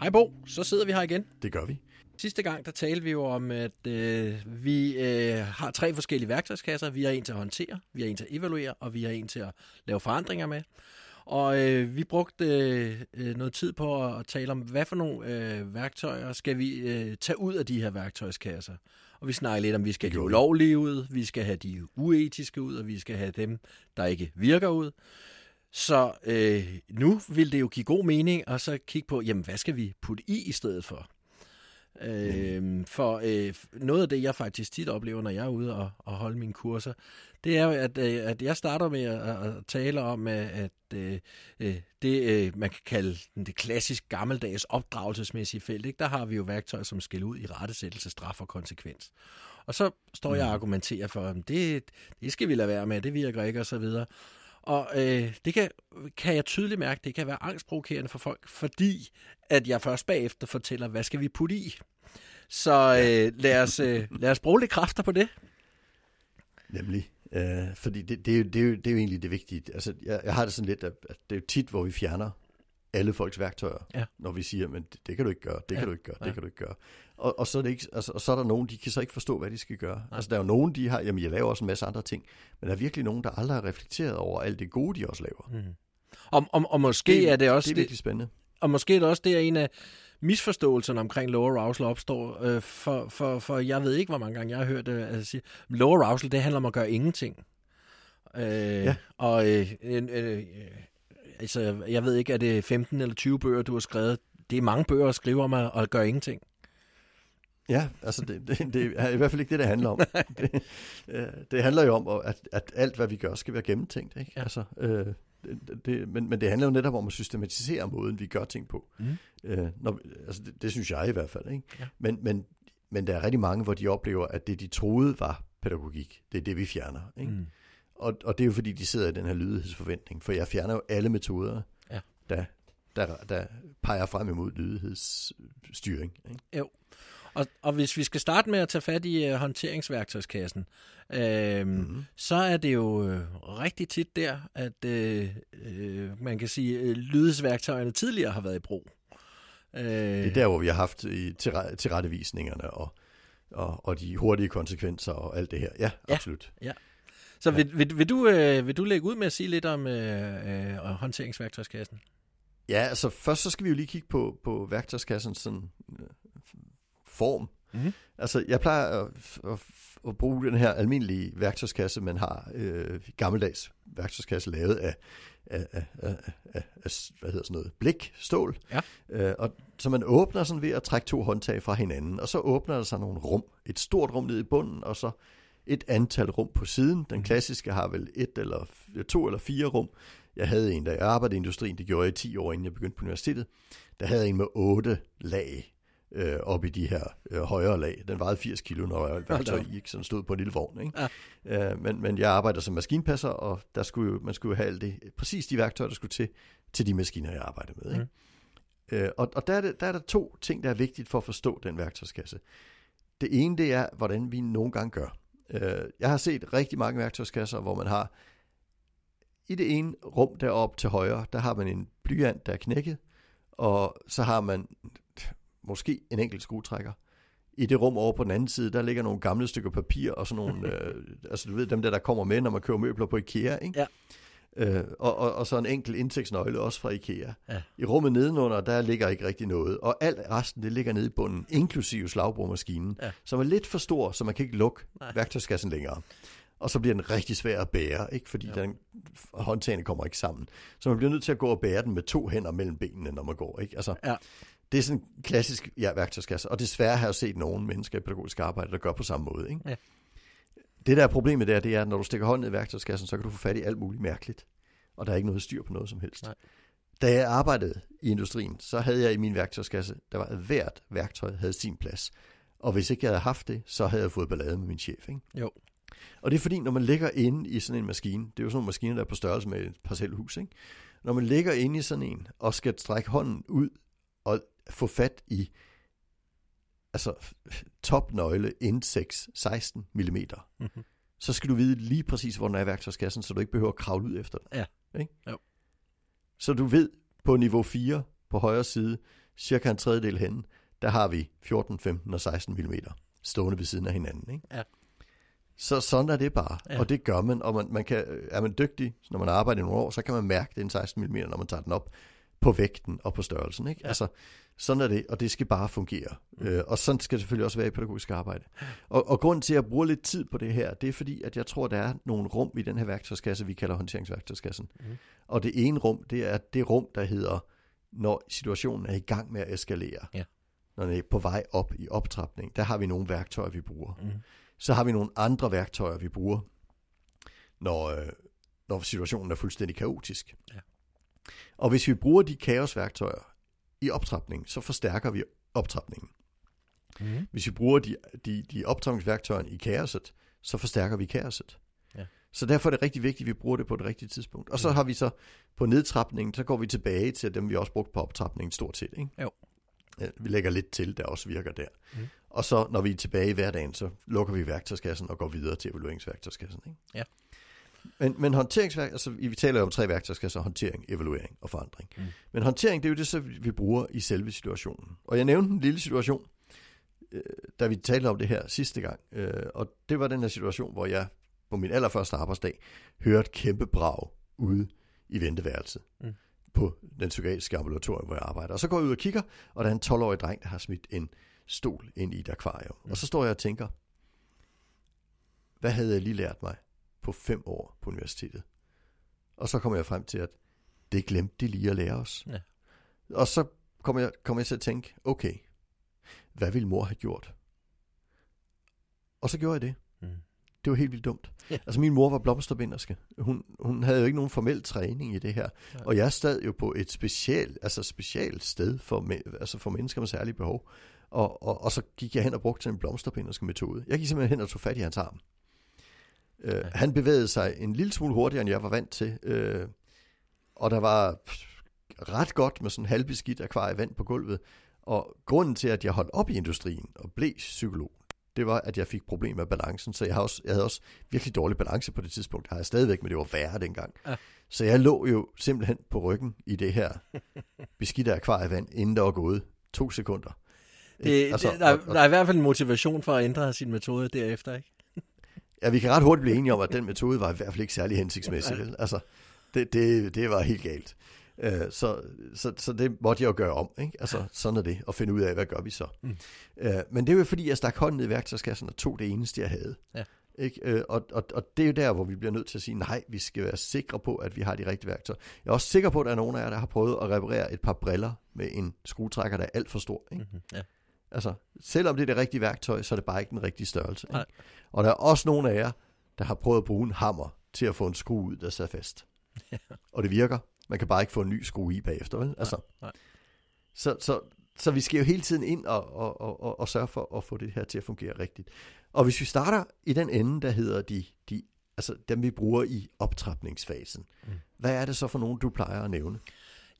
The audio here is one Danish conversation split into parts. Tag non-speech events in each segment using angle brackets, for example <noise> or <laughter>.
Hej Bo, så sidder vi her igen. Det gør vi. Sidste gang, der talte vi jo om, at øh, vi øh, har tre forskellige værktøjskasser. Vi har en til at håndtere, vi har en til at evaluere, og vi har en til at lave forandringer med. Og øh, vi brugte øh, noget tid på at, at tale om, hvad for nogle øh, værktøjer skal vi øh, tage ud af de her værktøjskasser. Og vi snakker lidt om, vi skal have de ulovlige ud, vi skal have de uetiske ud, og vi skal have dem, der ikke virker ud. Så øh, nu vil det jo give god mening at så kigge på, jamen hvad skal vi putte i i stedet for? Øh, for øh, noget af det, jeg faktisk tit oplever, når jeg er ude og, og holde mine kurser, det er jo, at, øh, at jeg starter med at, at tale om, at øh, øh, det, øh, man kan kalde det klassisk gammeldags opdragelsesmæssige felt, ikke? der har vi jo værktøjer, som skal ud i rettesættelse, straf og konsekvens. Og så står jeg og mm. argumenterer for, at det, det skal vi lade være med, det virker ikke, og så videre. Og øh, det kan, kan jeg tydeligt mærke, det kan være angstprovokerende for folk, fordi at jeg først bagefter fortæller, hvad skal vi putte i. Så øh, lad, os, øh, lad os bruge lidt kræfter på det. Nemlig. Øh, fordi det, det, er jo, det, er jo, det er jo egentlig det vigtige. Altså, jeg, jeg har det sådan lidt, at, at det er jo tit, hvor vi fjerner alle folks værktøjer, ja. når vi siger, men det, det kan du ikke gøre, det ja. kan du ikke gøre, det ja. kan du ikke gøre. Og, og, så er det ikke, altså, og så er der nogen, de kan så ikke forstå, hvad de skal gøre. Nej. Altså der er jo nogen, de har, jamen jeg laver også en masse andre ting, men der er virkelig nogen, der aldrig har reflekteret over alt det gode, de også laver. Mm. Og, og, og måske det, er det også... Det er virkelig spændende. Og måske er det også det, at en af misforståelserne omkring lower arousal opstår, øh, for, for, for jeg ved ikke, hvor mange gange jeg har hørt det, altså sige, lower arousal, det handler om at gøre ingenting. Øh, ja. Og øh, øh, øh, altså, jeg ved ikke, er det 15 eller 20 bøger, du har skrevet? Det er mange bøger at skrive om at, at gøre ingenting. Ja, altså det, det, det er i hvert fald ikke det, det handler om. <laughs> det, øh, det handler jo om, at, at alt, hvad vi gør, skal være gennemtænkt. Ikke? Ja. Altså, øh, det, det, men, men det handler jo netop om at systematisere måden, vi gør ting på. Mm. Øh, når, altså det, det synes jeg i hvert fald. Ikke? Ja. Men, men, men der er rigtig mange, hvor de oplever, at det, de troede var pædagogik, det er det, vi fjerner. Ikke? Mm. Og, og det er jo fordi, de sidder i den her lydighedsforventning, for jeg fjerner jo alle metoder, ja. der, der, der peger frem imod lydighedsstyring. Ikke? Jo. Og, og hvis vi skal starte med at tage fat i uh, håndteringsværktøjskassen, øh, mm-hmm. så er det jo øh, rigtig tit der, at øh, øh, man kan sige, øh, lydighedsværktøjerne tidligere har været i brug. Øh, det er der, hvor vi har haft i tilrettevisningerne og, og, og de hurtige konsekvenser og alt det her. Ja, ja absolut. Ja. Så vil, vil, vil, du, øh, vil du lægge ud med at sige lidt om øh, øh, håndteringsværktøjskassen? Ja, altså først så skal vi jo lige kigge på, på værktøjskassens sådan, øh, form. Mm-hmm. Altså jeg plejer at, at, at bruge den her almindelige værktøjskasse, man har øh, gammeldags værktøjskasse lavet af, af, af, af, af, af hvad hedder sådan noget, blik, stål. Ja. Øh, og så man åbner sådan ved at trække to håndtag fra hinanden, og så åbner der sig nogle rum. Et stort rum ned i bunden, og så et antal rum på siden. Den mhm. klassiske har vel et eller to eller fire rum. Jeg havde en, da jeg arbejdede i industrien, det gjorde jeg i 10 år, inden jeg begyndte på universitetet. Der havde jeg en med otte lag øh, op i de her øh, højere lag. Den vejede 80 kilo, når jeg værktøj i, ikke? så den stod på en lille vogn. Ikke? Ja. Øh, men, men jeg arbejder som maskinpasser, og der skulle jo, man skulle jo have alt det, præcis de værktøjer, der skulle til, til de maskiner, jeg arbejder med. Ikke? Mm. Øh, og og der, er det, der er der to ting, der er vigtigt for at forstå den værktøjskasse. Det ene, det er, hvordan vi nogle gange gør. Øh, jeg har set rigtig mange værktøjskasser, hvor man har i det ene rum deroppe til højre, der har man en blyant, der er knækket, og så har man måske en enkelt skruetrækker. I det rum over på den anden side, der ligger nogle gamle stykker papir og sådan nogle, <laughs> øh, altså du ved, dem der, der kommer med, når man køber møbler på IKEA, ikke? Ja. Øh, og, og, og så en enkelt indtægtsnøgle også fra IKEA. Ja. I rummet nedenunder, der ligger ikke rigtig noget. Og alt resten, det ligger nede i bunden, inklusive slagbrugmaskinen, ja. som er lidt for stor, så man kan ikke lukke Nej. værktøjskassen længere. Og så bliver den rigtig svær at bære, ikke? fordi ja. den, håndtagene kommer ikke sammen. Så man bliver nødt til at gå og bære den med to hænder mellem benene, når man går. Ikke? Altså, ja. Det er sådan en klassisk ja, værktøjskasse, og desværre har jeg set nogle mennesker i pædagogisk arbejde, der gør på samme måde. Ikke? Ja. Det der er problemet der, det er, at når du stikker hånden i værktøjskassen, så kan du få fat i alt muligt mærkeligt. Og der er ikke noget styr på noget som helst. Nej. Da jeg arbejdede i industrien, så havde jeg i min værktøjskasse, der var hvert værktøj havde sin plads. Og hvis ikke jeg havde haft det, så havde jeg fået ballade med min chef. Ikke? Jo. Og det er fordi, når man ligger inde i sådan en maskine, det er jo sådan en maskine, der er på størrelse med et parcelhus, ikke? Når man ligger inde i sådan en, og skal strække hånden ud få fat i altså topnøgle index 16 mm, mm-hmm. så skal du vide lige præcis, hvor den er i værktøjskassen, så du ikke behøver at kravle ud efter den. Ja. Ikke? Jo. Så du ved på niveau 4 på højre side, cirka en tredjedel henne, der har vi 14, 15 og 16 mm stående ved siden af hinanden. Ikke? Ja. Så sådan er det bare, Ja. og det gør man, og man, man kan, er man dygtig, når man arbejder i nogle år, så kan man mærke, det er en 16 mm, når man tager den op på vægten og på størrelsen. Ikke? Altså, sådan er det, og det skal bare fungere. Mm. Øh, og sådan skal det selvfølgelig også være i pædagogisk arbejde. Og, og grunden til, at jeg bruger lidt tid på det her, det er fordi, at jeg tror, der er nogle rum i den her værktøjskasse, vi kalder håndteringsværktøjskassen. Mm. Og det ene rum, det er det rum, der hedder, når situationen er i gang med at eskalere. Ja. Når den er på vej op i optrapning, der har vi nogle værktøjer, vi bruger. Mm. Så har vi nogle andre værktøjer, vi bruger, når, øh, når situationen er fuldstændig kaotisk. Ja. Og hvis vi bruger de kaosværktøjer i optrapning, så forstærker vi optrapningen. Mm. Hvis vi bruger de, de, de optrapningsværktøjer i kaoset, så forstærker vi kaoset. Ja. Så derfor er det rigtig vigtigt, at vi bruger det på det rigtige tidspunkt. Og så har vi så på nedtrapningen, så går vi tilbage til dem, vi også brugte på optrapningen stort set. Ikke? Jo. Ja, Vi lægger lidt til, der også virker der. Mm. Og så når vi er tilbage i hverdagen, så lukker vi værktøjskassen og går videre til evalueringsværktøjskassen. Ikke? Ja. Men, men håndteringsværk, altså vi taler jo om tre værktøjskasser, håndtering, evaluering og forandring. Mm. Men håndtering, det er jo det, så vi bruger i selve situationen. Og jeg nævnte en lille situation, øh, da vi talte om det her sidste gang. Øh, og det var den her situation, hvor jeg på min allerførste arbejdsdag hørte et kæmpe brag ude i venteværelset Mm. på den psykiatriske ambulatorium, hvor jeg arbejder. Og så går jeg ud og kigger, og der er en 12-årig dreng, der har smidt en stol ind i et akvarium. Mm. Og så står jeg og tænker, hvad havde jeg lige lært mig på fem år på universitetet? Og så kommer jeg frem til, at det glemte de lige at lære os. Ja. Og så kommer jeg, kommer jeg til at tænke, okay, hvad ville mor have gjort? Og så gjorde jeg det. Mm. Det var helt vildt dumt. Ja. Altså min mor var blomsterbinderske. Hun, hun havde jo ikke nogen formel træning i det her. Nej. Og jeg stod jo på et specielt, altså specielt sted for, altså for mennesker med særlige behov. Og, og, og så gik jeg hen og brugte en blomsterbinderske metode. Jeg gik simpelthen hen og tog fat i hans arm. Øh, Ja. Han bevægede sig en lille smule hurtigere, end jeg var vant til. Øh, og der var ret godt med sådan halvbeskidt akvarievand på gulvet. Og grunden til, at jeg holdt op i industrien og blev psykolog, det var, at jeg fik problemer med balancen. Så jeg, har også, jeg havde også virkelig dårlig balance på det tidspunkt. Det har jeg stadigvæk, men det var værre dengang. Ja. Så jeg lå jo simpelthen på ryggen i det her <laughs> beskidte akvarievand, inden der var gået to sekunder. Det, altså, det, der, og, og, der er i hvert fald en motivation for at ændre sin metode derefter, ikke? Ja, vi kan ret hurtigt blive enige om, at den metode var i hvert fald ikke særlig hensigtsmæssig. Vel? Altså, det, det, det var helt galt. Øh, Så, så, så det måtte jeg jo gøre om. Ikke? Altså, sådan er det, og finde ud af, hvad gør vi så. Mm. Øh, Men det var jo fordi, jeg stak hånden ned i værktøjskassen og tog det eneste, jeg havde. Ja. Ikke? Øh, Og, og, og det er jo der, hvor vi bliver nødt til at sige, nej, vi skal være sikre på, at vi har de rigtige værktøjer. Jeg er også sikker på, at der er nogen af jer, der har prøvet at reparere et par briller med en skruetrækker, der er alt for stor. Ikke? Mm-hmm. Ja. Altså, selvom det er det rigtige værktøj, så er det bare ikke den rigtige størrelse. Ikke? Nej. Og der er også nogle af jer, der har prøvet at bruge en hammer til at få en skrue ud, der sidder fast. Ja. Og det virker. Man kan bare ikke få en ny skrue i bagefter, vel? Altså, nej. Så, så, så vi skal jo hele tiden ind og, og, og, og, og sørge for at få det her til at fungere rigtigt. Og hvis vi starter i den ende, der hedder de, de altså dem vi bruger i optrapningsfasen, Mm. hvad er det så for nogen, du plejer at nævne?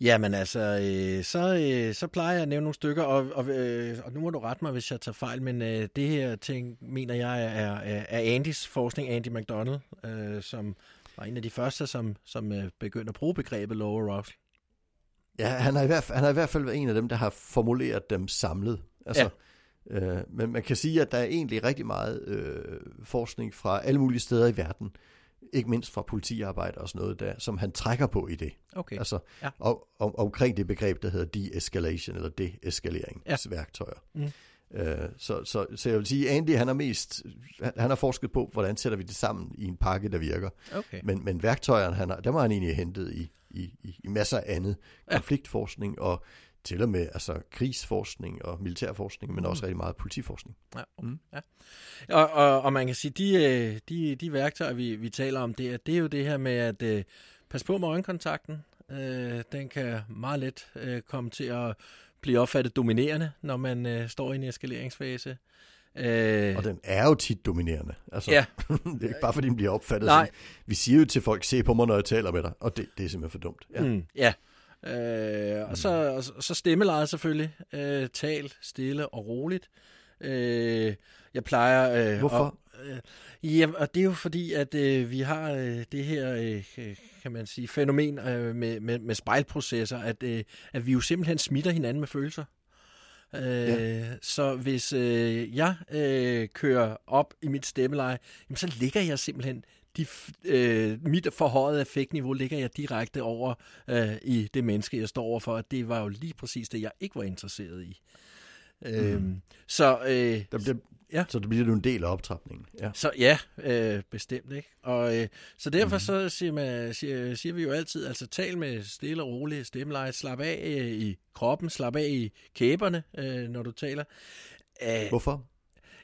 Jamen altså, øh, så, øh, så plejer jeg at nævne nogle stykker, og, og, øh, og nu må du rette mig, hvis jeg tager fejl, men øh, det her ting, mener jeg, er, er, er Andys forskning, Andy McDonald, øh, som var en af de første, som, som øh, begyndte at bruge begrebet low arousal. Ja, han har, i hvert fald, han har i hvert fald været en af dem, der har formuleret dem samlet. Altså, ja. øh, men man kan sige, at der er egentlig rigtig meget øh, forskning fra alle mulige steder i verden, ikke mindst fra politiarbejde og sådan noget der, som han trækker på i det. Okay. Altså, Ja. og, om, omkring det begreb, der hedder de-escalation eller deeskaleringsværktøjer. Mm. Øh, så, så, så jeg vil sige, Andy han har mest, han, han har forsket på, hvordan sætter vi det sammen i en pakke, der virker. okay. Men, men værktøjerne, han har, dem har han egentlig hentet i, i, i, i masser af andet. Ja. Konfliktforskning og til og med altså, krigsforskning og militærforskning, men Mm. også rigtig meget politiforskning. Ja. Mm. ja. Og, og, og man kan sige, de, øh, de, de værktøjer, vi, vi taler om, det er, det er jo det her med at øh, passe på med øjenkontakten. Øh, den kan meget let øh, komme til at blive opfattet dominerende, når man øh, står i en eskaleringsfase. Øh, Og den er jo tit dominerende. Altså, Ja. <laughs> det er ikke bare fordi, den bliver opfattet Nej. sådan. Vi siger jo til folk, se på mig, når jeg taler med dig. Og det, det er simpelthen for dumt. Ja. Mm, ja. Øh, og, så, og så- stemmelejet selvfølgelig. Øh, tal stille og roligt. Øh, jeg plejer... Øh, Hvorfor? At, Øh, ja, og det er jo fordi, at øh, vi har øh, det her, øh, kan man sige, fænomen øh, med, med, med spejlprocesser, at, øh, at vi jo simpelthen smitter hinanden med følelser. Øh, ja. Så hvis øh, jeg øh, kører op i mit stemmeleje, jamen, så ligger jeg simpelthen de, øh, mit forhøjet effektniveau ligger jeg direkte over øh, i det menneske, jeg står overfor, og det var jo lige præcis det, jeg ikke var interesseret i. Mm. Øhm, så, øh, der bliver, ja. så det bliver jo en del af optrapningen. Ja, så, ja øh, bestemt. ikke. Og, øh, så derfor mm. så siger, man, siger, siger vi jo altid, altså tal med stille og roligt stemmeleje, slap af øh, i kroppen, slap af i kæberne, øh, når du taler. Æh, Hvorfor?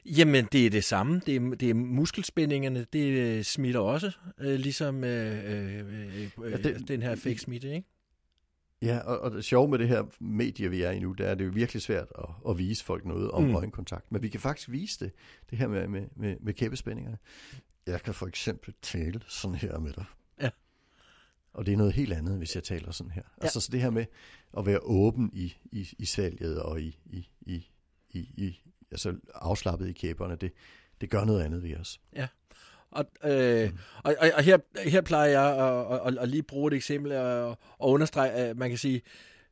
Jamen, det er det samme. Det er, det er muskelspændingerne, det øh, smitter også, øh, ligesom øh, øh, øh, ja, det, den her fake smitte, ikke? Ja, og, og det sjove med det her medie, vi er i nu, det er, det er jo virkelig svært at, at vise folk noget om mm. øjenkontakt. Men vi kan faktisk vise det, det her med, med, med, med kæbespændingerne. Jeg kan for eksempel tale sådan her med dig. Ja. Og det er noget helt andet, hvis jeg taler sådan her. Ja. Altså så det her med at være åben i, i, i svalget og i, i, i, i, i altså afslappet i kæberne, det, det gør noget andet ved os. Ja. Og, øh, mm. og, og, og her, her plejer jeg at, at, at lige bruge et eksempel og, og understrege, at man kan sige,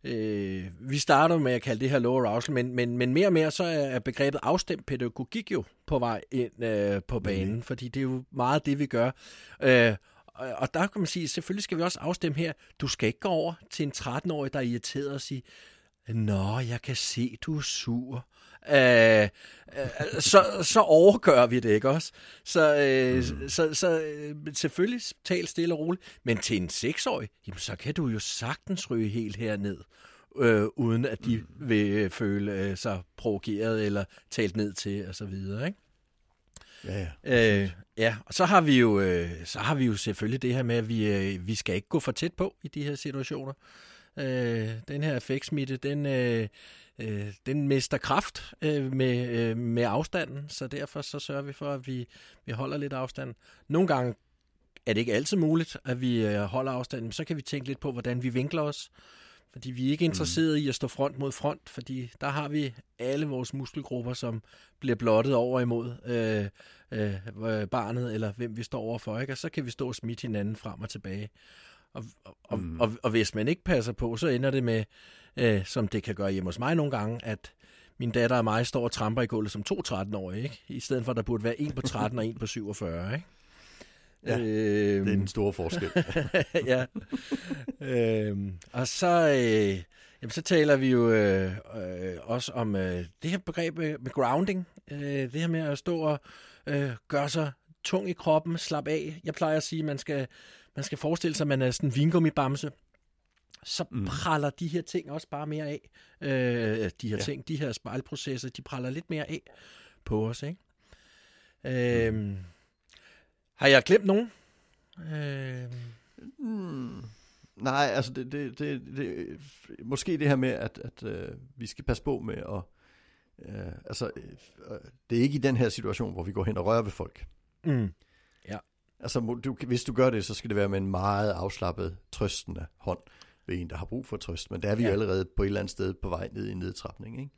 øh, vi starter med at kalde det her lower arousal, men, men, men mere og mere så er begrebet afstemt pædagogik jo på vej ind øh, på banen, mm. fordi det er jo meget det, vi gør. Øh, og der kan man sige, selvfølgelig skal vi også afstemme her, du skal ikke gå over til en 13-årig, der er irriteret og sige, Nå, jeg kan se, du er sur øh, øh, så, så overgør vi det, ikke også? Så, øh, mm. så, så øh, selvfølgelig tal stille og roligt, men til en seksårig, jamen, så kan du jo sagtens ryge helt herned, øh, uden at de mm. vil føle øh, sig provokeret eller talt ned til, og så videre, ikke? Ja, ja. Øh, ja, og så har vi jo øh, så har vi jo selvfølgelig det her med at vi øh, vi skal ikke gå for tæt på i de her situationer. Øh, den her effektsmitte, den øh, øh, den mister kraft øh, med, øh, med afstanden, så derfor så sørger vi for, at vi, vi holder lidt afstand. Nogle gange er det ikke altid muligt, at vi øh, holder afstanden, men så kan vi tænke lidt på, hvordan vi vinkler os. Fordi vi er ikke interesseret mm. i at stå front mod front, fordi der har vi alle vores muskelgrupper, som bliver blottet over imod øh, øh, barnet, eller hvem vi står overfor, ikke? og så kan vi stå og smitte hinanden frem og tilbage. Og, og, mm. og, og hvis man ikke passer på, så ender det med, øh, som det kan gøre hjemme hos mig nogle gange, at min datter og mig står og tramper i gulvet som to 13-årige, ikke? I stedet for, at der burde være en på 13 og en på 47, ikke? Ja, øhm, det er en stor forskel. <laughs> ja. øhm, og så, øh, jamen, så taler vi jo øh, øh, også om øh, det her begreb med, grounding. Øh, det her med at stå og øh, gøre sig tung i kroppen, slap af. Jeg plejer at sige, at man skal, man skal forestille sig, at man er sådan en vingummibamse så mm. praller de her ting også bare mere af. Øh, de her ja. ting, de her spejlprocesser, de praller lidt mere af på os. Ikke? Øh, mm. Har jeg glemt nogen? Øh... Mm. Nej, altså det, det, det, det, måske det her med, at, at uh, vi skal passe på med at, uh, altså uh, det er ikke i den her situation, hvor vi går hen og rører ved folk. Mm. Ja. Altså du, hvis du gør det, så skal det være med en meget afslappet, trøstende hånd ved en, der har brug for trøst. Men der er vi ja. allerede på et eller andet sted på vej ned i nedtrapning. Ikke?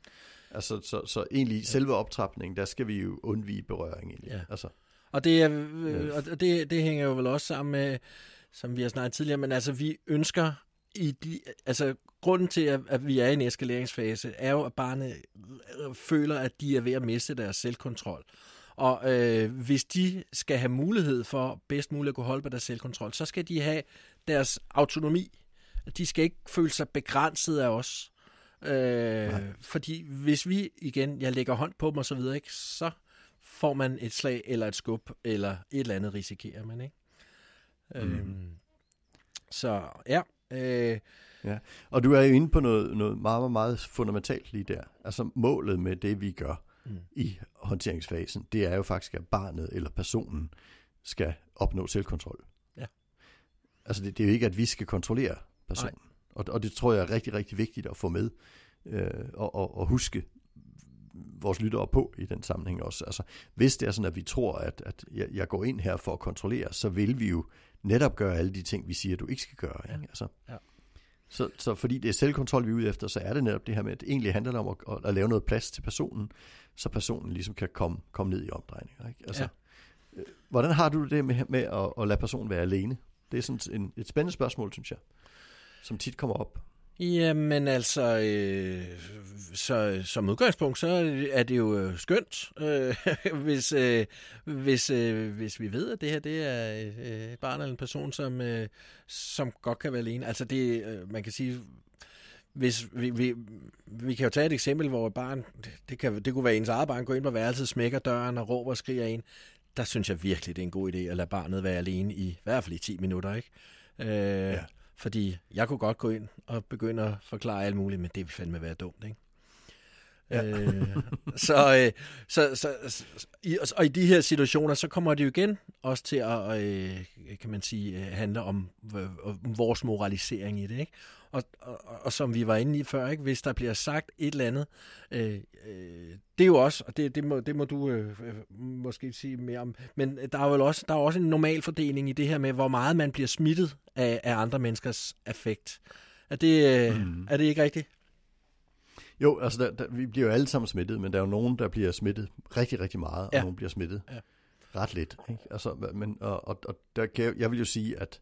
Altså, så, så egentlig ja. selve optrapningen, der skal vi jo undvige berøring. Egentlig. Ja. Altså, og det, er, øh, og det, det hænger jo vel også sammen med, som vi har snakket tidligere, men altså vi ønsker i de, altså grunden til, at, at vi er i en eskaleringsfase, er jo, at barnet øh, føler, at de er ved at miste deres selvkontrol. Og øh, hvis de skal have mulighed for bedst muligt at kunne holde på deres selvkontrol, så skal de have deres autonomi de skal ikke føle sig begrænset af os. Øh, fordi hvis vi igen, jeg lægger hånd på dem og så videre, ikke, så får man et slag eller et skub, eller et eller andet risikerer man, ikke? Mm. Øhm, så ja. Øh, ja. Og du er jo inde på noget, noget meget, meget, meget fundamentalt lige der. Altså målet med det, vi gør mm. i håndteringsfasen, det er jo faktisk, at barnet eller personen skal opnå selvkontrol. Ja. Altså det, det er jo ikke, at vi skal kontrollere person. Og, og det tror jeg er rigtig, rigtig vigtigt at få med øh, og, og, og huske vores lyttere på i den sammenhæng også. Altså, hvis det er sådan, at vi tror, at, at jeg, jeg går ind her for at kontrollere, så vil vi jo netop gøre alle de ting, vi siger, du ikke skal gøre. Ikke? Altså, ja. Så, så fordi det er selvkontrol, vi er ude efter, så er det netop det her med, at det egentlig handler om at, at, at lave noget plads til personen, så personen ligesom kan komme, komme ned i omdrejninger. Ikke? Altså, ja. Hvordan har du det med, med at, at lade personen være alene? Det er sådan en, et spændende spørgsmål, synes jeg, som tit kommer op. Jamen altså, øh, så som udgangspunkt, så er det jo øh, skønt, øh, <laughs> hvis, øh, hvis, øh, hvis vi ved, at det her det er øh, et barn eller en person, som, øh, som godt kan være alene. Altså det, øh, man kan sige, hvis vi, vi, vi kan jo tage et eksempel, hvor et barn, det, kan, det kunne være ens eget barn, går ind på værelset, smækker døren og råber og skriger en. Der synes jeg virkelig, det er en god idé at lade barnet være alene i, i hvert fald i 10 minutter, ikke? Øh, ja. Fordi jeg kunne godt gå ind og begynde at forklare alt muligt, men det ville fandme være dumt, ikke? Ja. øh, så, øh, så, så, så i, og i de her situationer, så kommer det jo igen også til at, øh, kan man sige, øh, handle om øh, vores moralisering i det, ikke? Og, og, og som vi var inde i før, ikke? hvis der bliver sagt et eller andet, øh, øh, det er jo også, og det, det, må, det må du øh, måske sige mere om, men der er jo også, der er også en normal fordeling i det her med, hvor meget man bliver smittet af, af andre menneskers affekt. Er det, øh, mm. er det ikke rigtigt? Jo, altså der, der, vi bliver jo alle sammen smittet, men der er jo nogen, der bliver smittet rigtig, rigtig meget, ja. og nogen bliver smittet ja. ret lidt. Ikke? Altså, men, og, og, og der kan jeg, jeg vil jo sige, at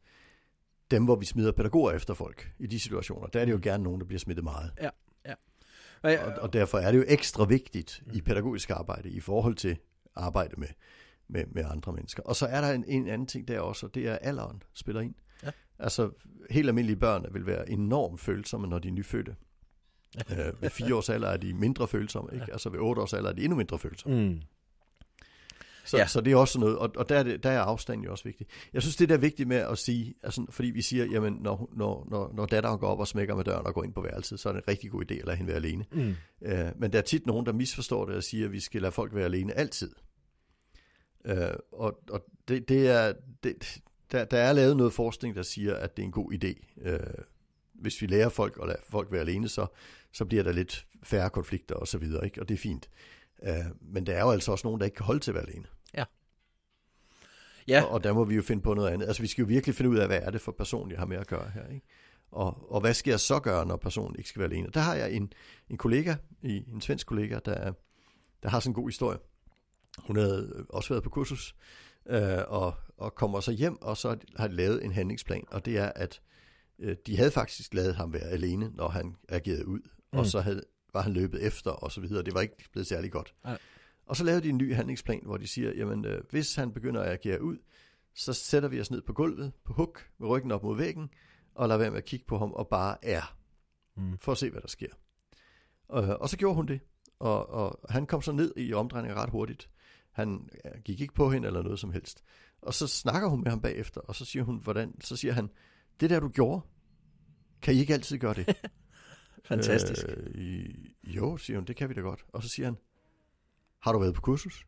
dem, hvor vi smider pædagoger efter folk i de situationer, der er det jo mm. gerne nogen, der bliver smittet meget. Ja, ja. Og, og, og derfor er det jo ekstra vigtigt mm. i pædagogisk arbejde i forhold til arbejde med, med, med andre mennesker. Og så er der en, en anden ting der også, og det er alderen spiller ind. Ja. Altså, helt almindelige børn vil være enormt følsomme, når de er nyfødte. Øh, ved fire års alder er de mindre følsomme, ikke? Altså ved otte års alder er de endnu mindre følsomme. Mm. Så, ja. så det er også noget, og, og der, er det, der er afstanden jo også vigtig. Jeg synes, det der er vigtigt med at sige, altså, fordi vi siger, jamen, når, når, når, når datteren går op og smækker med døren og går ind på værelset, så er det en rigtig god idé at lade hende være alene. Mm. Øh, men der er tit nogen, der misforstår det og siger, at vi skal lade folk være alene altid. Øh, og og det, det er, det, der, der er lavet noget forskning, der siger, at det er en god idé. Øh, hvis vi lærer folk at lade folk være alene, så, så bliver der lidt færre konflikter og så videre, ikke? og det er fint. Uh, men der er jo altså også nogen, der ikke kan holde til at være alene. Ja. Ja. Og, og der må vi jo finde på noget andet. Altså vi skal jo virkelig finde ud af, hvad er det for person, jeg har med at gøre her. Ikke? Og, og hvad skal jeg så gøre, når personen ikke skal være alene? Der har jeg en, en kollega, en svensk kollega, der, der har sådan en god historie. Hun havde også været på kursus, øh, og, og kommer så hjem, og så har de lavet en handlingsplan, og det er, at øh, de havde faktisk lavet ham være alene, når han agerede ud, mm. og så havde, var han løbet efter, og så videre. Det var ikke blevet særlig godt. Nej. Og så lavede de en ny handlingsplan, hvor de siger, jamen øh, hvis han begynder at agere ud, så sætter vi os ned på gulvet, på huk, med ryggen op mod væggen, og lader være med at kigge på ham, og bare er, mm. for at se, hvad der sker. Og, og så gjorde hun det, og, og han kom så ned i omdrejninger ret hurtigt. Han gik ikke på hende eller noget som helst. Og så snakker hun med ham bagefter, og så siger hun, hvordan, så siger han, det der du gjorde, kan I ikke altid gøre det? <laughs> Fantastisk. Øh, jo, siger hun, det kan vi da godt. Og så siger han, har du været på kursus?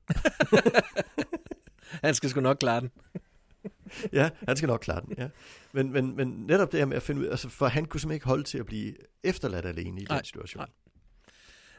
<laughs> han skal sgu nok klare den. <laughs> ja, han skal nok klare den, ja. Men, men, men netop det her med at finde ud, altså for han kunne simpelthen ikke holde til at blive efterladt alene i nej, den situation. Nej.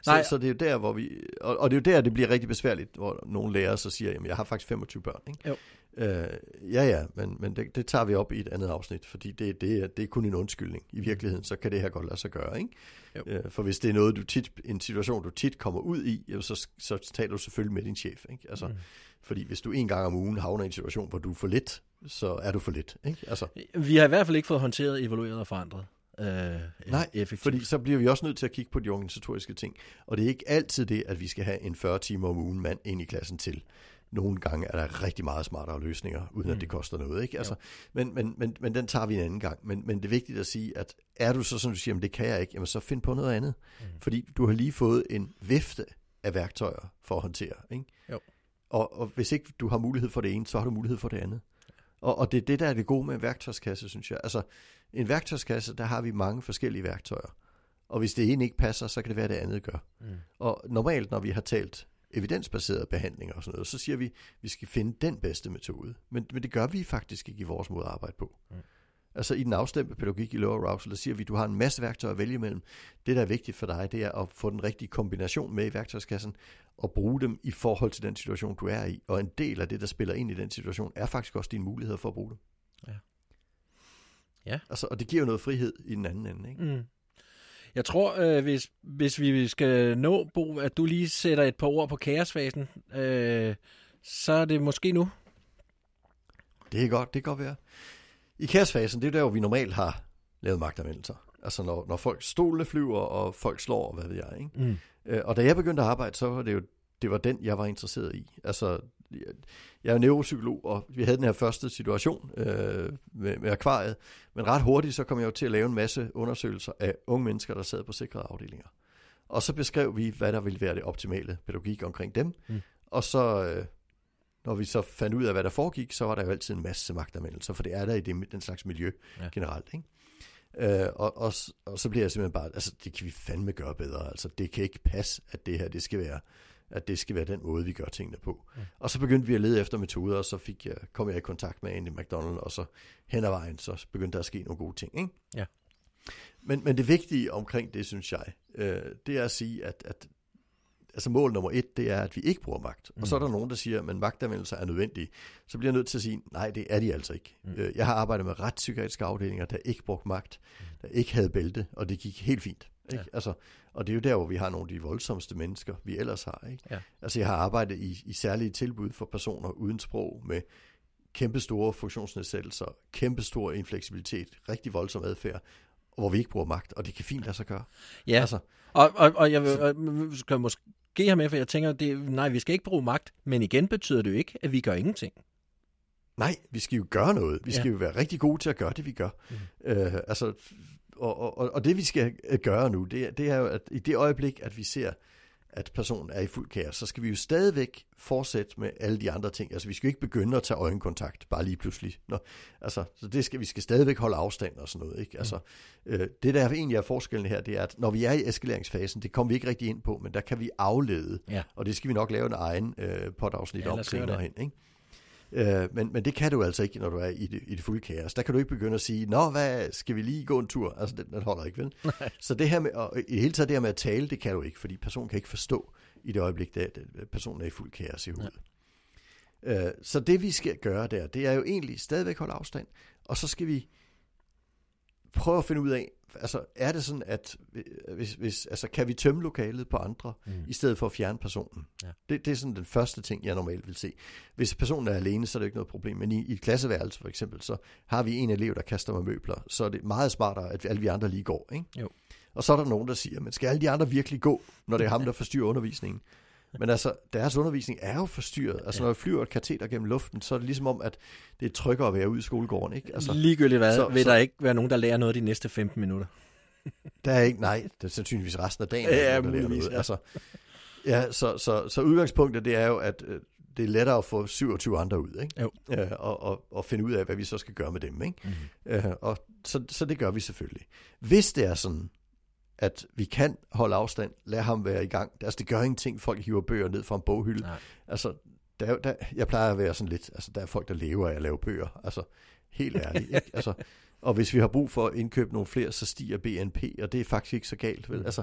Så, Nej. så det er jo der, hvor vi, og, og det er jo der, det bliver rigtig besværligt, hvor nogle lærere så siger, jamen jeg har faktisk 25 børn, ikke? Jo. Øh, ja, ja, men, men det, det tager vi op i et andet afsnit, fordi det, det, er, det er kun en undskyldning. I virkeligheden, så kan det her godt lade sig gøre, ikke? Jo. Øh, for hvis det er noget, du tit, en situation, du tit kommer ud i, så, så taler du selvfølgelig med din chef, ikke? Altså, mm. Fordi hvis du en gang om ugen havner i en situation, hvor du er for lidt, så er du for lidt, ikke? Altså. Vi har i hvert fald ikke fået håndteret, evalueret og forandret. Øh, Nej, effektivt. fordi så bliver vi også nødt til at kigge på de organisatoriske ting. Og det er ikke altid det, at vi skal have en 40 timer om ugen mand ind i klassen til nogle gange er der rigtig meget smartere løsninger, uden mm. at det koster noget. Ikke? Altså, men, men, men, men den tager vi en anden gang. Men, men det er vigtigt at sige, at er du så sådan, du siger, jamen det kan jeg ikke, jamen så find på noget andet. Mm. Fordi du har lige fået en vifte af værktøjer for at håndtere. Ikke? Jo. Og, og hvis ikke du har mulighed for det ene, så har du mulighed for det andet. Og, og det er det, der er det gode med en værktøjskasse, synes jeg. Altså, en værktøjskasse, der har vi mange forskellige værktøjer. Og hvis det ene ikke passer, så kan det være, at det andet gør. Mm. Og normalt, når vi har talt evidensbaserede behandlinger og sådan noget, så siger vi, at vi skal finde den bedste metode. Men, men det gør vi faktisk ikke i vores måde at arbejde på. Mm. Altså i den afstemte pædagogik i lower arousal, der siger vi, at du har en masse værktøjer at vælge imellem. Det, der er vigtigt for dig, det er at få den rigtige kombination med i værktøjskassen, og bruge dem i forhold til den situation, du er i. Og en del af det, der spiller ind i den situation, er faktisk også dine muligheder for at bruge dem. Ja. Ja. Altså, og det giver jo noget frihed i den anden ende. Ikke? Mm. Jeg tror, øh, hvis, hvis vi skal nå, Bo, at du lige sætter et par ord på kaosfasen, øh, så er det måske nu. Det er godt, det kan godt være. I kaosfasen, det er der, hvor vi normalt har lavet magtanvendelser. Altså når, når folk stolene flyver, og folk slår, og hvad ved jeg. Ikke? Mm. Øh, og da jeg begyndte at arbejde, så var det jo det var den, jeg var interesseret i. Altså, jeg, er neuropsykolog, og vi havde den her første situation øh, med, med akvariet, men ret hurtigt så kom jeg jo til at lave en masse undersøgelser af unge mennesker, der sad på sikrede afdelinger. Og så beskrev vi, hvad der ville være det optimale pædagogik omkring dem, Mm. og så, øh, når vi så fandt ud af, hvad der foregik, så var der jo altid en masse magtanvendelser, for det er der i det, den slags miljø Ja. generelt. Ikke? Øh, og, og, og så bliver jeg simpelthen bare, altså det kan vi fandme gøre bedre. Altså det kan ikke passe, at det her, det skal være, at det skal være den måde, vi gør tingene på. Mm. Mm. Og så begyndte vi at lede efter metoder, og så fik jeg, kom jeg i kontakt med Andy McDonald, og så hen ad vejen, så begyndte der at ske nogle gode ting. Ikke? Ja. Men, men det vigtige omkring det, synes jeg, øh, det er at sige, at, at altså mål nummer et, det er, at vi ikke bruger magt. Mm. Og så er der nogen, der siger, at magtanvendelser er nødvendige. Så bliver jeg nødt til at sige, nej, det er de altså ikke. Mm. Mm. Jeg har arbejdet med retspsykiatriske afdelinger, der ikke brugte magt, der ikke havde bælte, og det gik helt fint. Ikke? Ja. Altså, og det er jo der, hvor vi har nogle af de voldsomste mennesker, vi ellers har. Ikke? Ja. Altså, jeg har arbejdet i, i særlige tilbud for personer uden sprog, med kæmpe store funktionsnedsættelser, kæmpe stor infleksibilitet, rigtig voldsom adfærd, hvor vi ikke bruger magt, og det kan fint lade sig gøre. Ja, Altså, og, og, og jeg vil, og skal måske have med, for jeg tænker, det, nej, vi skal ikke bruge magt, men igen betyder det jo ikke, at vi gør ingenting. Nej, vi skal jo gøre noget. Vi Ja. skal jo være rigtig gode til at gøre det, vi gør. Mm. Øh, altså, og, og, og det vi skal øh, gøre nu, det, er- det er jo, at i det øjeblik, at vi ser, at personen er i fuld kaos, så skal vi jo stadigvæk fortsætte med alle de andre ting. Altså, vi skal jo ikke begynde at tage øjenkontakt, bare lige pludselig. Nå, altså, så det skal, vi skal stadigvæk holde afstand og sådan noget. Ikke? Altså, øh, det, der egentlig er forskellen her, det er, at når vi er i eskaleringsfasen, det kommer vi ikke rigtig ind på, men der kan vi aflede, Ja. og det skal vi nok lave en egen øh, podafsnit Ja, om senere hen. Ikke? Øh, men, men det kan du altså ikke, når du er i det, i det fulde kaos. Der kan du ikke begynde at sige, nå, hvad, skal vi lige gå en tur? Altså, den, den holder ikke, vel? Så det her med, og i det hele taget det her med at tale, det kan du ikke, fordi personen kan ikke forstå i det øjeblik, at personen er i fuld kaos i hovedet. Ja. Øh, så det vi skal gøre der, det er jo egentlig stadigvæk holde afstand, og så skal vi prøve at finde ud af, altså er det sådan, at øh, hvis, hvis, altså, kan vi tømme lokalet på andre, Mm. i stedet for at fjerne personen. Ja. Det, det er sådan den første ting, jeg normalt vil se. Hvis personen er alene, så er det ikke noget problem, men i, i et klasseværelse for eksempel, så har vi en elev, der kaster med møbler, så er det meget smartere, at alle vi andre lige går. Ikke? Jo. Og så er der nogen, der siger, men skal alle de andre virkelig gå, når det er ham, <laughs> der forstyrrer undervisningen? Men altså, deres undervisning er jo forstyrret. Altså, Ja. når jeg flyver et kateter gennem luften, så er det ligesom om, at det er tryggere at være ude i skolegården. Ikke? Altså, Ligegyldigt hvad, så, vil så- der ikke være nogen, der lærer noget de næste 15 minutter. <laughs> Der er ikke, nej, det er sandsynligvis resten af dagen. Ja, der er der lærer noget. ja. Altså, ja, så, så, så udgangspunktet, det er jo, at øh, det er lettere at få 27 andre ud, ikke? Jo. Øh, og, og, og finde ud af, hvad vi så skal gøre med dem, ikke? Mm. Øh, og så, så det gør vi selvfølgelig. Hvis det er sådan, at vi kan holde afstand, lad ham være i gang. Altså, det gør ingenting, folk hiver bøger ned fra en boghylde. Nej. Altså, der, er der, jeg plejer at være sådan lidt, altså, der er folk, der lever af at lave bøger. Altså, helt ærligt, ikke? <laughs> Altså, og hvis vi har brug for at indkøbe nogle flere, så stiger BNP, og det er faktisk ikke så galt, vel? Mm. Altså,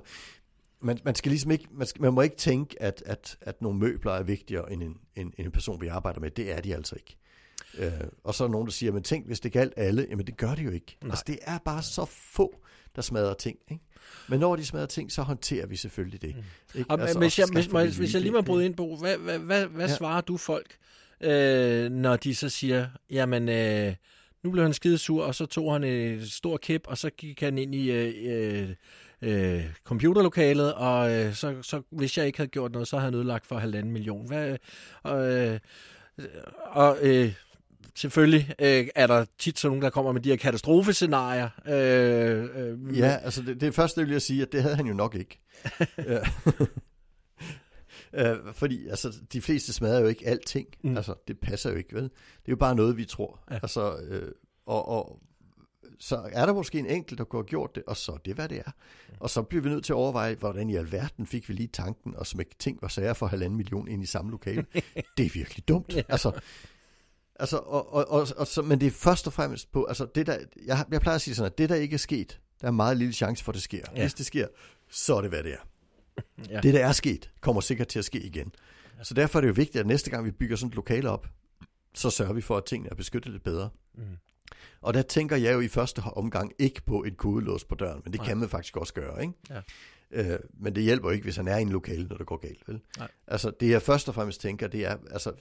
man, man skal ligesom ikke, man, skal, man må ikke tænke, at, at, at nogle møbler er vigtigere end en, end en person, vi arbejder med. Det er de altså ikke. Øh, og så er der nogen, der siger, men tænk, hvis det galt alle, jamen det gør det jo ikke. Nej. Altså, det er bare så få, der smadrer ting, ikke? Men når de smadrer ting, så håndterer vi selvfølgelig det. Mm. Ikke? Og, altså, hvis, jeg, hvis, jeg- hvis jeg lige må bryde ind på, hvad, hvad, hvad, hvad Ja. svarer du folk, øh, når de så siger, jamen, øh, nu blev han skide sur, og så tog han et stort kæp, og så gik han ind i øh, øh, computerlokalet, og øh, så, så hvis jeg ikke havde gjort noget, så havde han ødelagt for halvanden million. Hvad, øh, og øh, selvfølgelig øh, er der tit sådan nogen, der kommer med de her katastrofescenarier. Øh, øh, Ja, altså det, det første vil jeg sige, at det havde han jo nok ikke. Ja. <laughs> <laughs> Øh, fordi altså, de fleste smadrer jo ikke alting. Mm. Altså, det passer jo ikke, vel? Det er jo bare noget, vi tror. Ja. Altså, øh, og, og så er der måske en enkelt, der kunne have gjort det, og så er det, hvad det er. Og så bliver vi nødt til at overveje, hvordan i alverden fik vi lige tanken og smække ting og sager for halvanden million ind i samme lokale. <laughs> det er virkelig dumt. Ja. Altså, altså og, og, og, og så, men det er først og fremmest på, altså det der, jeg, jeg plejer at sige sådan, at det der ikke er sket, der er meget lille chance for, at det sker. Ja. Hvis det sker, så er det, hvad det er. <laughs> Ja. Det, der er sket, kommer sikkert til at ske igen. Ja. Så derfor er det jo vigtigt, at næste gang vi bygger sådan et lokale op, så sørger vi for, at tingene er beskyttet lidt bedre. Mm. Og der tænker jeg jo i første omgang ikke på et kodelås på døren, men det. Nej. kan man faktisk også gøre, ikke? Ja. Øh, men det hjælper jo ikke, hvis han er i en lokale, når det går galt, vel? Nej. Altså, det jeg først og fremmest tænker, det er, altså,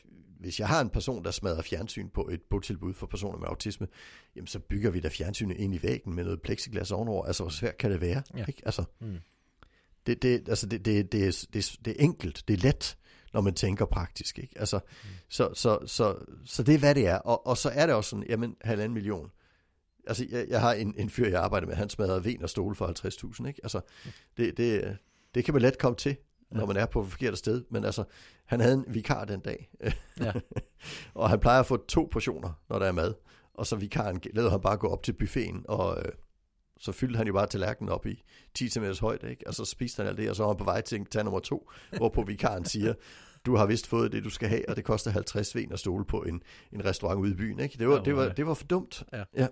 hvis jeg har en person, der smadrer fjernsyn på et botilbud for personer med autisme, jamen så bygger vi da fjernsynet ind i væggen med noget plexiglas ovenover. Altså, hvor svært kan det være? Ja. Ikke? Altså, Mm. det, det, altså det, det, det, er, det, det er enkelt, det er let, når man tænker praktisk. Ikke? Altså, mm. så, så, så, så det er, hvad det er. Og, og så er det også sådan, jamen, halvanden million. Altså, jeg, jeg har en, en fyr, jeg arbejder med, han smadrer ven og stole for 50.000. Ikke? Altså, det, det, det kan man let komme til, når man er på et forkert sted. Men altså, han havde en vikar den dag. Ja. <laughs> og han plejer at få to portioner, når der er mad. Og så vikaren lavede han bare gå op til buffeten, og øh, så fyldte han jo bare tallerkenen op i 10 cm højde, ikke? Og så spiste han alt det, og så var han på vej til at tage nummer to, hvorpå vikaren siger, du har vist fået det, du skal have, og det koster 50 ven at stole på en, en restaurant ude i byen, ikke? Det var, det var, det var for dumt. Ja. ja.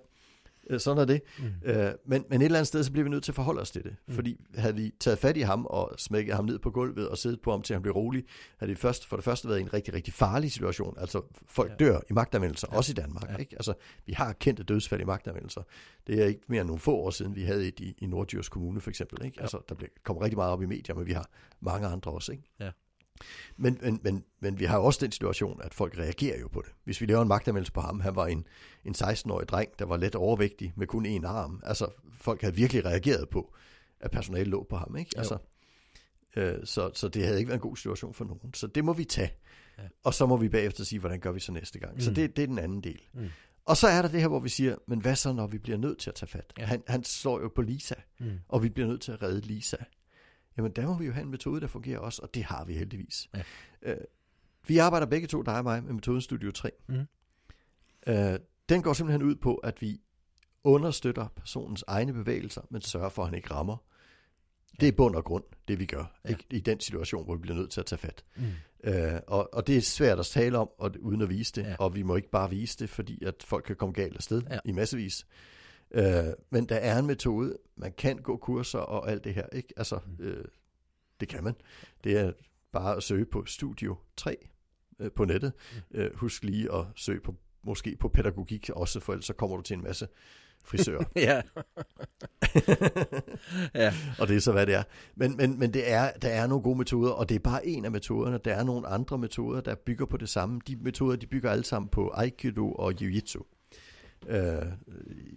Øh, Sådan er det. Mm. Øh, men, men et eller andet sted, så bliver vi nødt til at forholde os til det. Mm. Fordi havde vi taget fat i ham og smækket ham ned på gulvet og siddet på ham, til han blev rolig, havde det først, for det første været en rigtig, rigtig farlig situation. Altså, folk Ja. dør i magtanvendelser, Ja. også i Danmark. Ja. Ikke? Altså, vi har kendte dødsfald i magtanvendelser. Det er ikke mere end nogle få år siden, vi havde et i, i Nordjyrs Kommune, for eksempel. Ikke? Ja. Altså, der bliver, kommer rigtig meget op i medier, men vi har mange andre også. Ikke? Ja. Men, men, men, men vi har jo også den situation, at folk reagerer jo på det. Hvis vi laver en magtanmeldelse på ham, han var en, en 16-årig dreng, der var let overvægtig med kun én arm. Altså, folk havde virkelig reageret på, at personalet lå på ham. Ikke? Altså, øh, så, så det havde ikke været en god situation for nogen. Så det må vi tage. Ja. Og så må vi bagefter sige, hvordan gør vi så næste gang. Mm. Så det, det er den anden del. Mm. Og så er der det her, hvor vi siger, men hvad så, når vi bliver nødt til at tage fat? Ja. Han, han slår jo på Lisa, Mm. og vi bliver nødt til at redde Lisa. Jamen, der må vi jo have en metode, der fungerer også, og det har vi heldigvis. Ja. Øh, vi arbejder begge to, dig og mig, med metoden Studio 3. Mm. Øh, den går simpelthen ud på, at vi understøtter personens egne bevægelser, men sørger for, at han ikke rammer. Det er bund og grund, det vi gør, Ja. ikke, i den situation, hvor vi bliver nødt til at tage fat. Mm. Øh, og, og det er svært at tale om, og, uden at vise det, Ja. og vi må ikke bare vise det, fordi at folk kan komme galt afsted Ja. ja. i massevis. Øh, men der er en metode, man kan gå kurser og alt det her, ikke? Altså, Mm. øh, det kan man. Det er bare at søge på Studio 3 øh, på nettet. Mm. Øh, husk lige at søge på, måske på pædagogik også, for ellers så kommer du til en masse frisører. <laughs> Ja. <laughs> ja. og det er så, hvad det er. Men, men, men det er, der er nogle gode metoder, og det er bare en af metoderne. Der er nogle andre metoder, der bygger på det samme. De metoder, de bygger alle sammen på Aikido og Jiu-Jitsu. Øh,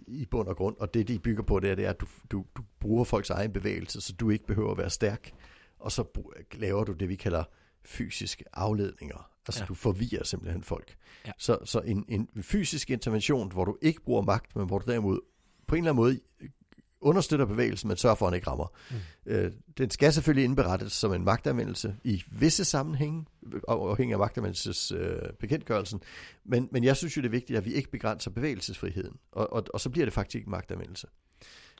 I bund og grund. Og det, de bygger på, det er, det er at du, du, du bruger folks egen bevægelse, så du ikke behøver at være stærk. Og så laver du det, vi kalder fysiske afledninger. Altså ja. du forvirrer simpelthen folk. Ja. Så, så en, en fysisk intervention, hvor du ikke bruger magt, men hvor du derimod på en eller anden måde understøtter bevægelsen, men sørger for, at han ikke rammer. Mm. Øh, den skal selvfølgelig indberettes som en magtanvendelse i visse sammenhænge, afhængig af magtanvendelsesbekendtgørelsen. Øh, men, men jeg synes jo, det er vigtigt, at vi ikke begrænser bevægelsesfriheden, og, og, og så bliver det faktisk ikke en magtanvendelse.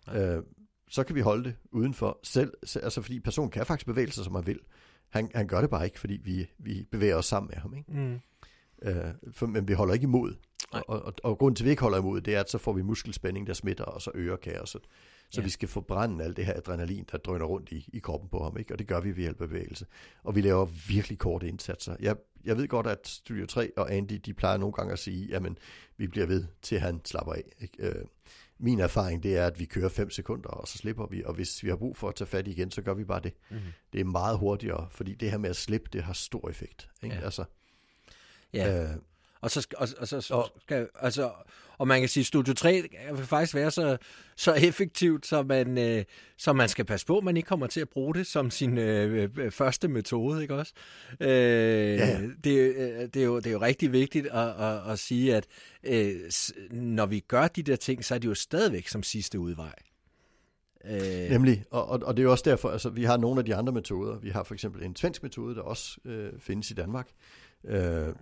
Nej. Øh, så kan vi holde det udenfor selv, se- altså fordi personen kan faktisk bevæge sig, som han vil. Han, han gør det bare ikke, fordi vi, vi bevæger os sammen med ham. Ikke? Mm. Øh, for, men vi holder ikke imod. Nej. Og, og, og grunden til, at vi ikke holder imod, det er, at så får vi muskelspænding, der smitter, og så øger kaoset. Så Ja. vi skal forbrænde alt det her adrenalin, der drøner rundt i, i kroppen på ham. Ikke? Og det gør vi ved hjælp af bevægelse. Og vi laver virkelig korte indsatser. Jeg, jeg ved godt, at Studio 3 og Andy, de plejer nogle gange at sige, jamen, vi bliver ved, til han slapper af. Ikke? Øh, min erfaring, det er, at vi kører 5 sekunder, og så slipper vi. Og hvis vi har brug for at tage fat igen, så gør vi bare det. Mm. Det er meget hurtigere, fordi det her med at slippe, det har stor effekt. Ikke? Ja. Altså, Ja. øh, Og så, og, og så Og- skal, altså, og man kan sige, Studio 3 vil faktisk være så, så effektivt, så man, øh, så man skal passe på, at man ikke kommer til at bruge det som sin øh, øh, første metode, ikke også? Øh, ja. det, øh, det, er jo, det er jo rigtig vigtigt at, at, at sige, at øh, når vi gør de der ting, så er det jo stadigvæk som sidste udvej. Øh, Nemlig, og, og, og det er jo også derfor, altså vi har nogle af de andre metoder. Vi har for eksempel en svensk metode, der også øh, findes i Danmark, øh,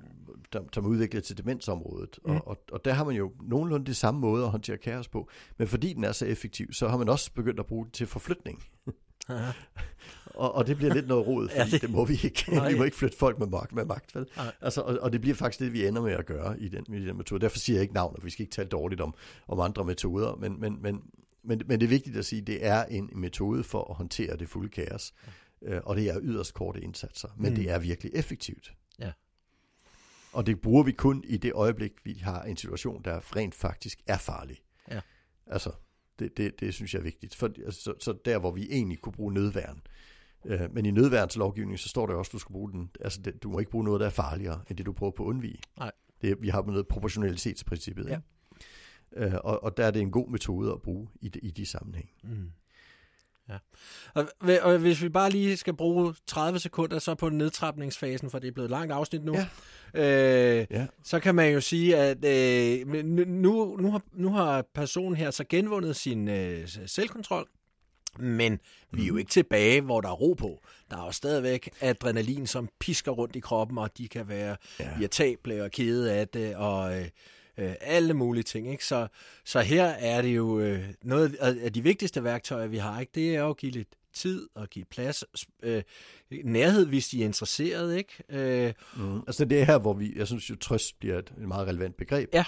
der, som er udviklet til demensområdet. Mm. Og, og, og der har man jo nogenlunde det samme måde at håndtere kaos på. Men fordi den er så effektiv, så har man også begyndt at bruge den til forflytning. <laughs> Og, og det bliver lidt noget rod, fordi Ja, det- det, må vi ikke. <laughs> Nej. vi må ikke flytte folk med magt. Med magt vel? Nej. Altså, og, og det bliver faktisk det, vi ender med at gøre i den, i den metode. Derfor siger jeg ikke navn, og vi skal ikke tale dårligt om, om andre metoder, men, men, men, men, men det er vigtigt at sige, at det er en metode for at håndtere det fulde kaos. Øh, og det er yderst korte indsatser, men mm. det er virkelig effektivt. Ja. Og det bruger vi kun i det øjeblik, vi har en situation, der rent faktisk er farlig. Ja. Altså, det, det, det synes jeg er vigtigt. For, altså, så, så der, hvor vi egentlig kunne bruge nødværn, Øh, men i nødværnslovgivningen, så står der også, at du skal bruge den, altså det, du må ikke bruge noget, der er farligere, end det du prøver på at undvige. Nej. Det, vi har noget proportionalitetsprincippet. Ja. Ikke? Øh, og, og der er det en god metode at bruge i de, i de sammenhæng. Mm. Ja. Og, og hvis vi bare lige skal bruge 30 sekunder så på nedtrapningsfasen, for det er blevet et langt afsnit nu, Ja. øh, Ja. så kan man jo sige, at øh, nu, nu, har, nu har personen her så genvundet sin øh, selvkontrol, men vi er jo ikke tilbage, hvor der er ro på. Der er jo stadigvæk adrenalin, som pisker rundt i kroppen, og de kan være Ja. irritable og kede af det, og øh, alle mulige ting. Ikke? Så, så her er det jo øh, noget af af de vigtigste værktøjer, vi har. Ikke? Det er jo at give lidt tid og give plads, øh, nærhed, hvis de er interesseret. Ikke? Øh, Mm. Altså det er her, hvor vi, jeg synes jo, trøst bliver et, et meget relevant begreb. Ja.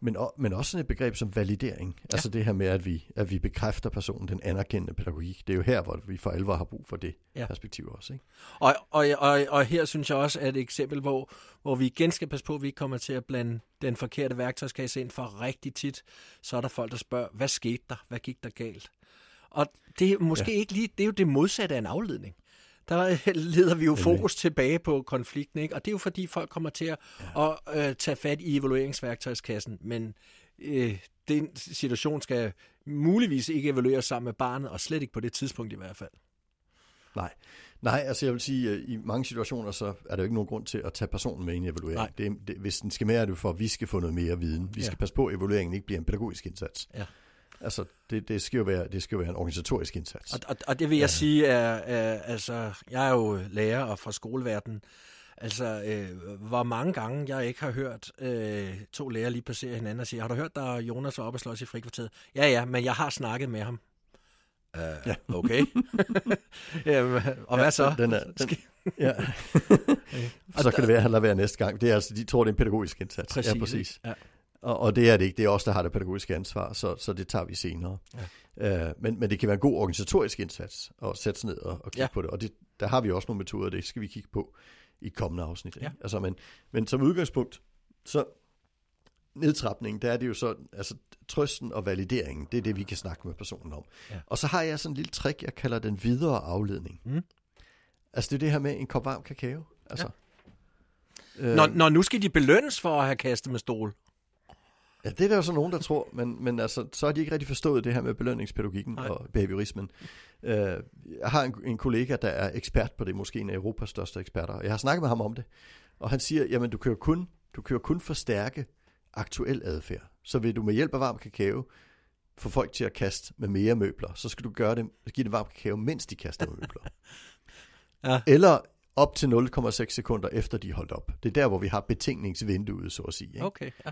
Men, men også sådan et begreb som validering. Altså det her med, at vi, at vi bekræfter personen, den anerkendende pædagogik. Det er jo her, hvor vi for alvor har brug for det Ja. ja. perspektiv også. Ikke? Og, og, og, og her synes jeg også, at et eksempel, hvor, hvor vi igen skal passe på, at vi ikke kommer til at blande den forkerte værktøjskasse ind for rigtig tit, så er der folk, der spørger, hvad skete der? Hvad gik der galt? Og det er måske ja. ikke lige, det er jo det modsatte af en afledning. Der <laughs> leder vi jo fokus tilbage på konflikten, ikke? og det er jo fordi folk kommer til at, ja. at øh, tage fat i evalueringsværktøjskassen, men øh, den situation skal muligvis ikke evalueres sammen med barnet, og slet ikke på det tidspunkt i hvert fald. Nej. Nej, altså jeg vil sige, at i mange situationer, så er der jo ikke nogen grund til at tage personen med i en evaluering. Nej. Det, det, hvis den skal med, er det for, at vi skal få noget mere viden. Vi Ja. skal passe på, at evalueringen ikke bliver en pædagogisk indsats. Ja. Altså, det, det, skal jo være, det skal jo være en organisatorisk indsats. Og, og, og det vil jeg ja. sige er, er, altså, jeg er jo lærer og fra skoleverdenen. Altså, øh, hvor mange gange jeg ikke har hørt øh, to lærere lige passere hinanden og sige, har du hørt, der Jonas var oppe og slås i frikvarteret? Ja, ja, men jeg har snakket med ham. Uh, ja. Okay. <laughs> Jamen, og hvad så? Den er, den, <laughs> ja. <laughs> så kan det være, at han lader være næste gang. Det er altså, de tror, det er en pædagogisk indsats. Præcis. Ja, præcis. Ja. Og, og det er det ikke. Det er os, der har det pædagogiske ansvar, så, så det tager vi senere. Ja. Uh, men, men det kan være en god organisatorisk indsats at sætte sig ned og, og kigge Ja. ja. på det. Og det, der har vi også nogle metoder, det skal vi kigge på i kommende afsnit. ikke? Ja. Altså, men, men som udgangspunkt, så nedtrapning, der er det jo så, altså trøsten og valideringen, det er det, vi kan snakke med personen om. Ja. Og så har jeg sådan en lille trick, jeg kalder den videre afledning. Mm. Altså det er det her med en kop varm kakao. Altså, øh, Når, når nu skal de belønnes for at have kastet med stol. Ja, det er der jo så nogen, der tror, men, men altså, så har de ikke rigtig forstået det her med belønningspædagogikken Nej. og behaviorismen. Øh, jeg har en, en kollega, der er ekspert på det, måske en af Europas største eksperter, og jeg har snakket med ham om det, og han siger, jamen du jo kun, du jo kun forstærke aktuel adfærd. Så vil du med hjælp af varm kakao få folk til at kaste med mere møbler, så skal du gøre det, give dem varm kakao, mens de kaster med møbler. <laughs> Ja. Eller op til 0,6 sekunder efter de holdt op. Det er der, hvor vi har betingningsvinduet, så at sige. Ikke? Okay, ja.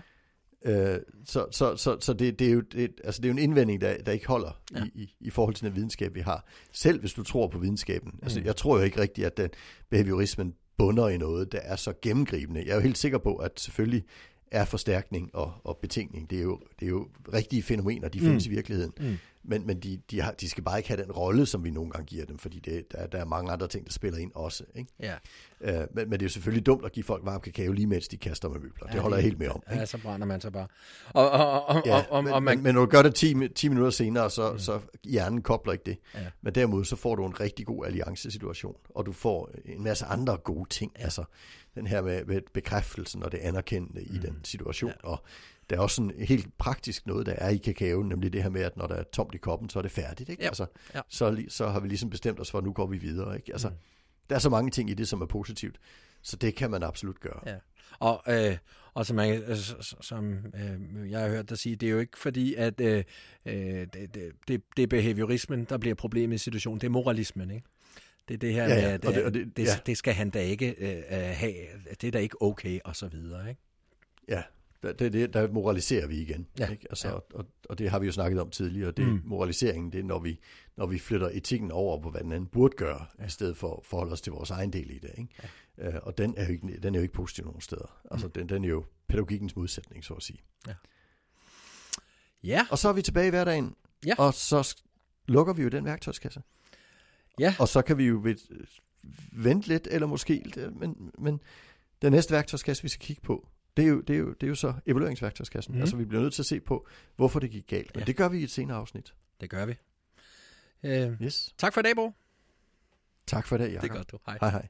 Øh, så så, så, så det, det, er jo, det, altså det er jo en indvending, der, der ikke holder Ja. i, i, i forhold til den videnskab, vi har. Selv hvis du tror på videnskaben. Mm. Altså, Mm. jeg tror jo ikke rigtigt, at den behaviorismen bunder i noget, der er så gennemgribende. Jeg er jo helt sikker på, at selvfølgelig er forstærkning og, og betingning, det er, jo, det er jo rigtige fænomener, de findes Mm. i virkeligheden. Mm. Men, men de, de, har, de skal bare ikke have den rolle, som vi nogle gange giver dem, fordi det, der, der er mange andre ting, der spiller ind også. Ikke? ja. Øh, men, men det er jo selvfølgelig dumt at give folk varm kakao, lige mens de kaster med møbler. Ja, det holder jeg helt med om. Ja, så brænder man sig bare. Og, og, og, Ja, og, og, men, og man, men, men når du gør det 10, mi- 10 minutter senere, så, mm. så hjernen kobler ikke det. Ja. Men derimod så får du en rigtig god alliancesituation, og du får en masse andre gode ting. Ja. Altså den her med, med bekræftelsen og det anerkendende mm. i den situation. Ja. Og der er også sådan helt praktisk noget, der er i kakaoen, nemlig det her med, at når der er tomt i koppen, så er det færdigt. Ikke? Ja. Altså, Ja. så, så har vi ligesom bestemt os for, at nu går vi videre. Ikke? Altså, Mm. Der er så mange ting i det, som er positivt. Så det kan man absolut gøre. Ja. Og, øh, og som, man, øh, som øh, jeg har hørt dig sige, det er jo ikke fordi, at øh, øh, det, det, det, er behaviorismen, der bliver problemet i situationen. Det er moralismen, ikke? Det er det her Ja, med, ja, at og det- og det, det- det, ja. det skal han da ikke øh, øh, have. Det er da ikke okay, og så videre, ikke? Ja, der, det, der moraliserer vi igen. Ja, Ikke? Altså, ja. ja. og, og det har vi jo snakket om tidligere. Det, Mm. Moraliseringen, det er, når vi, når vi flytter etikken over på, hvad den anden burde gøre, ja. i stedet for at forholde os til vores egen del i det. Ikke? Ja. Øh, og den er, jo ikke, den er jo ikke positiv nogen steder. Altså, Mm. den, den er jo pædagogikkens modsætning, så at sige. Ja, Og så er vi tilbage i hverdagen, Ja. og så lukker vi jo den værktøjskasse. Ja. Og så kan vi jo ved, vente lidt, eller måske, men, men den næste værktøjskasse, vi skal kigge på, det er jo, det er jo, det er jo så evalueringsværktøjskassen. Mm. Altså, vi bliver nødt til at se på, hvorfor det gik galt. Men Ja. det gør vi i et senere afsnit. det gør vi. Øh, Yes. tak for i dag, Bo. Tak for det, Jacob. Det er godt, du. Hej. Hej hej.